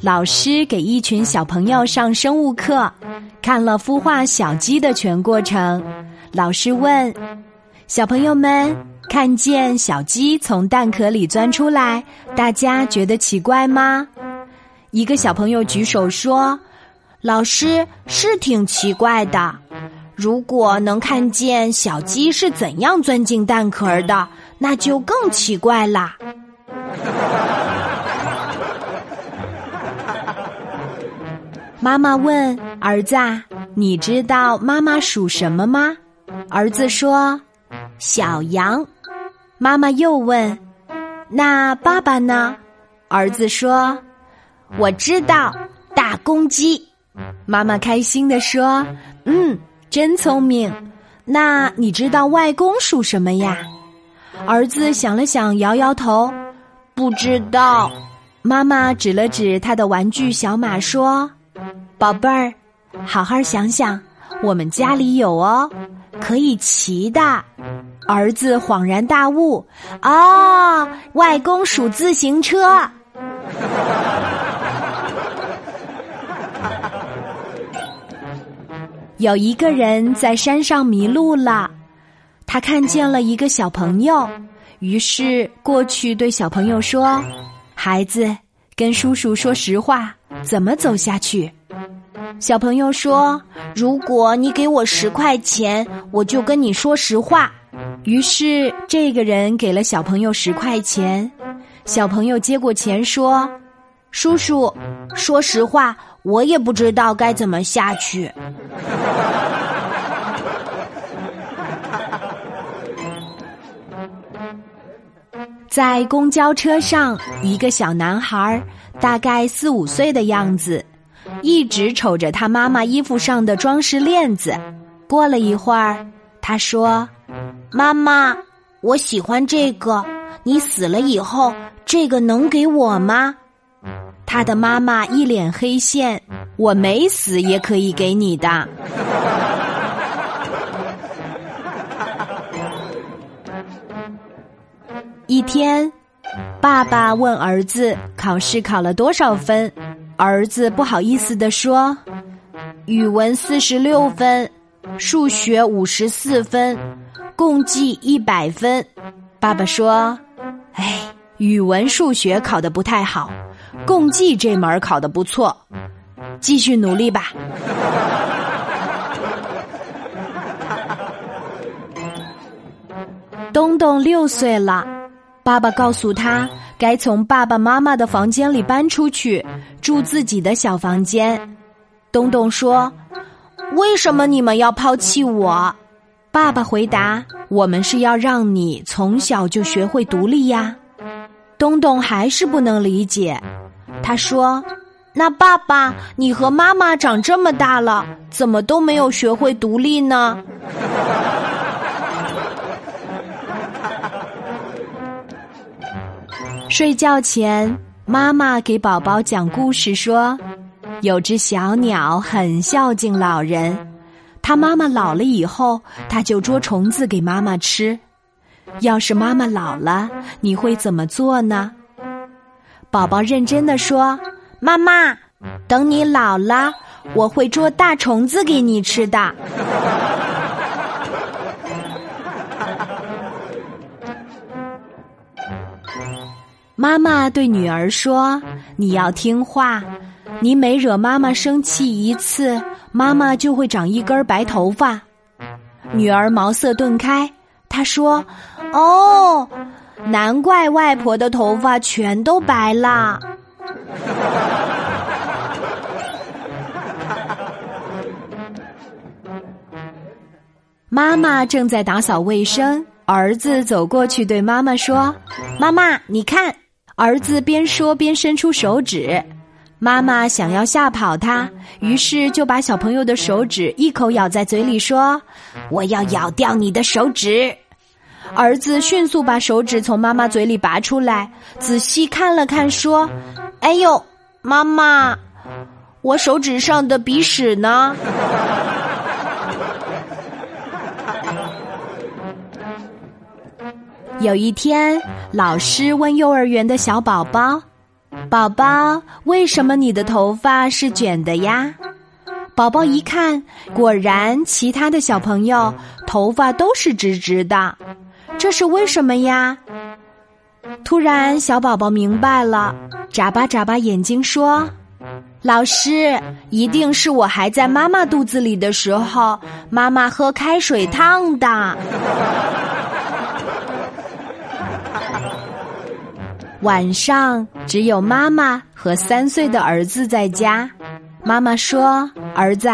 老师给一群小朋友上生物课，看了孵化小鸡的全过程。老师问小朋友们：“看见小鸡从蛋壳里钻出来，大家觉得奇怪吗？”一个小朋友举手说：“老师是挺奇怪的。如果能看见小鸡是怎样钻进蛋壳的，那就更奇怪啦。”妈妈问儿子：“你知道妈妈属什么吗？”儿子说：“小羊。”妈妈又问：“那爸爸呢？”儿子说：“我知道，大公鸡。”妈妈开心地说：“嗯，真聪明。那你知道外公属什么呀？”儿子想了想，摇摇头：“不知道。”妈妈指了指他的玩具小马，说。宝贝儿，好好想想，我们家里有哦，可以骑的。儿子恍然大悟，哦，外公属自行车。有一个人在山上迷路了，他看见了一个小朋友，于是过去对小朋友说：“孩子，跟叔叔说实话，怎么走下去？”小朋友说：“如果你给我十块钱，我就跟你说实话。”于是这个人给了小朋友十块钱。小朋友接过钱说：“叔叔，说实话，我也不知道该怎么下去。”在公交车上，一个小男孩，大概四五岁的样子。一直瞅着他妈妈衣服上的装饰链子，过了一会儿，他说：“妈妈，我喜欢这个。你死了以后，这个能给我吗？”他的妈妈一脸黑线：“我没死也可以给你的。”一天，爸爸问儿子考试考了多少分。儿子不好意思地说：“语文四十六分，数学五十四分，共计一百分。”爸爸说：“哎，语文、数学考得不太好，共计这门考得不错，继续努力吧。”东东六岁了，爸爸告诉他。该从爸爸妈妈的房间里搬出去，住自己的小房间。东东说：“为什么你们要抛弃我？”爸爸回答：“我们是要让你从小就学会独立呀。”东东还是不能理解，他说：“那爸爸，你和妈妈长这么大了，怎么都没有学会独立呢？”睡觉前，妈妈给宝宝讲故事说：“有只小鸟很孝敬老人，它妈妈老了以后，它就捉虫子给妈妈吃。要是妈妈老了，你会怎么做呢？”宝宝认真的说：“妈妈，等你老了，我会捉大虫子给你吃的。”妈妈对女儿说：“你要听话，你每惹妈妈生气一次，妈妈就会长一根白头发。”女儿茅塞顿开，她说：“哦，难怪外婆的头发全都白了。”妈妈正在打扫卫生，儿子走过去对妈妈说：“妈妈，你看。”儿子边说边伸出手指，妈妈想要吓跑他，于是就把小朋友的手指一口咬在嘴里，说：“我要咬掉你的手指。”儿子迅速把手指从妈妈嘴里拔出来，仔细看了看，说：“哎呦，妈妈，我手指上的鼻屎呢？”有一天，老师问幼儿园的小宝宝：“宝宝，为什么你的头发是卷的呀？”宝宝一看，果然其他的小朋友头发都是直直的，这是为什么呀？突然，小宝宝明白了，眨巴眨巴眼睛说：“老师，一定是我还在妈妈肚子里的时候，妈妈喝开水烫的。”晚上只有妈妈和三岁的儿子在家。妈妈说：“儿子，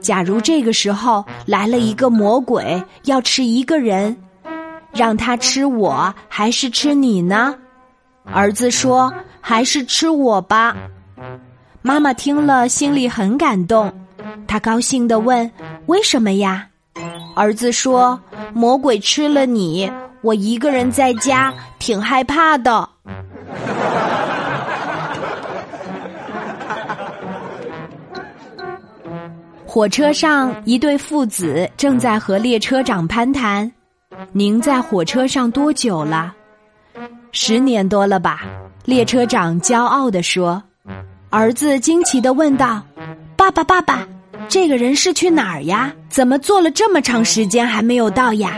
假如这个时候来了一个魔鬼，要吃一个人，让他吃我还是吃你呢？”儿子说：“还是吃我吧。”妈妈听了心里很感动，她高兴地问：“为什么呀？”儿子说：“魔鬼吃了你，我一个人在家挺害怕的。”火车上，一对父子正在和列车长攀谈：“您在火车上多久了？”“十年多了吧。”列车长骄傲地说。儿子惊奇地问道：“爸爸，爸爸，这个人是去哪儿呀？怎么坐了这么长时间还没有到呀？”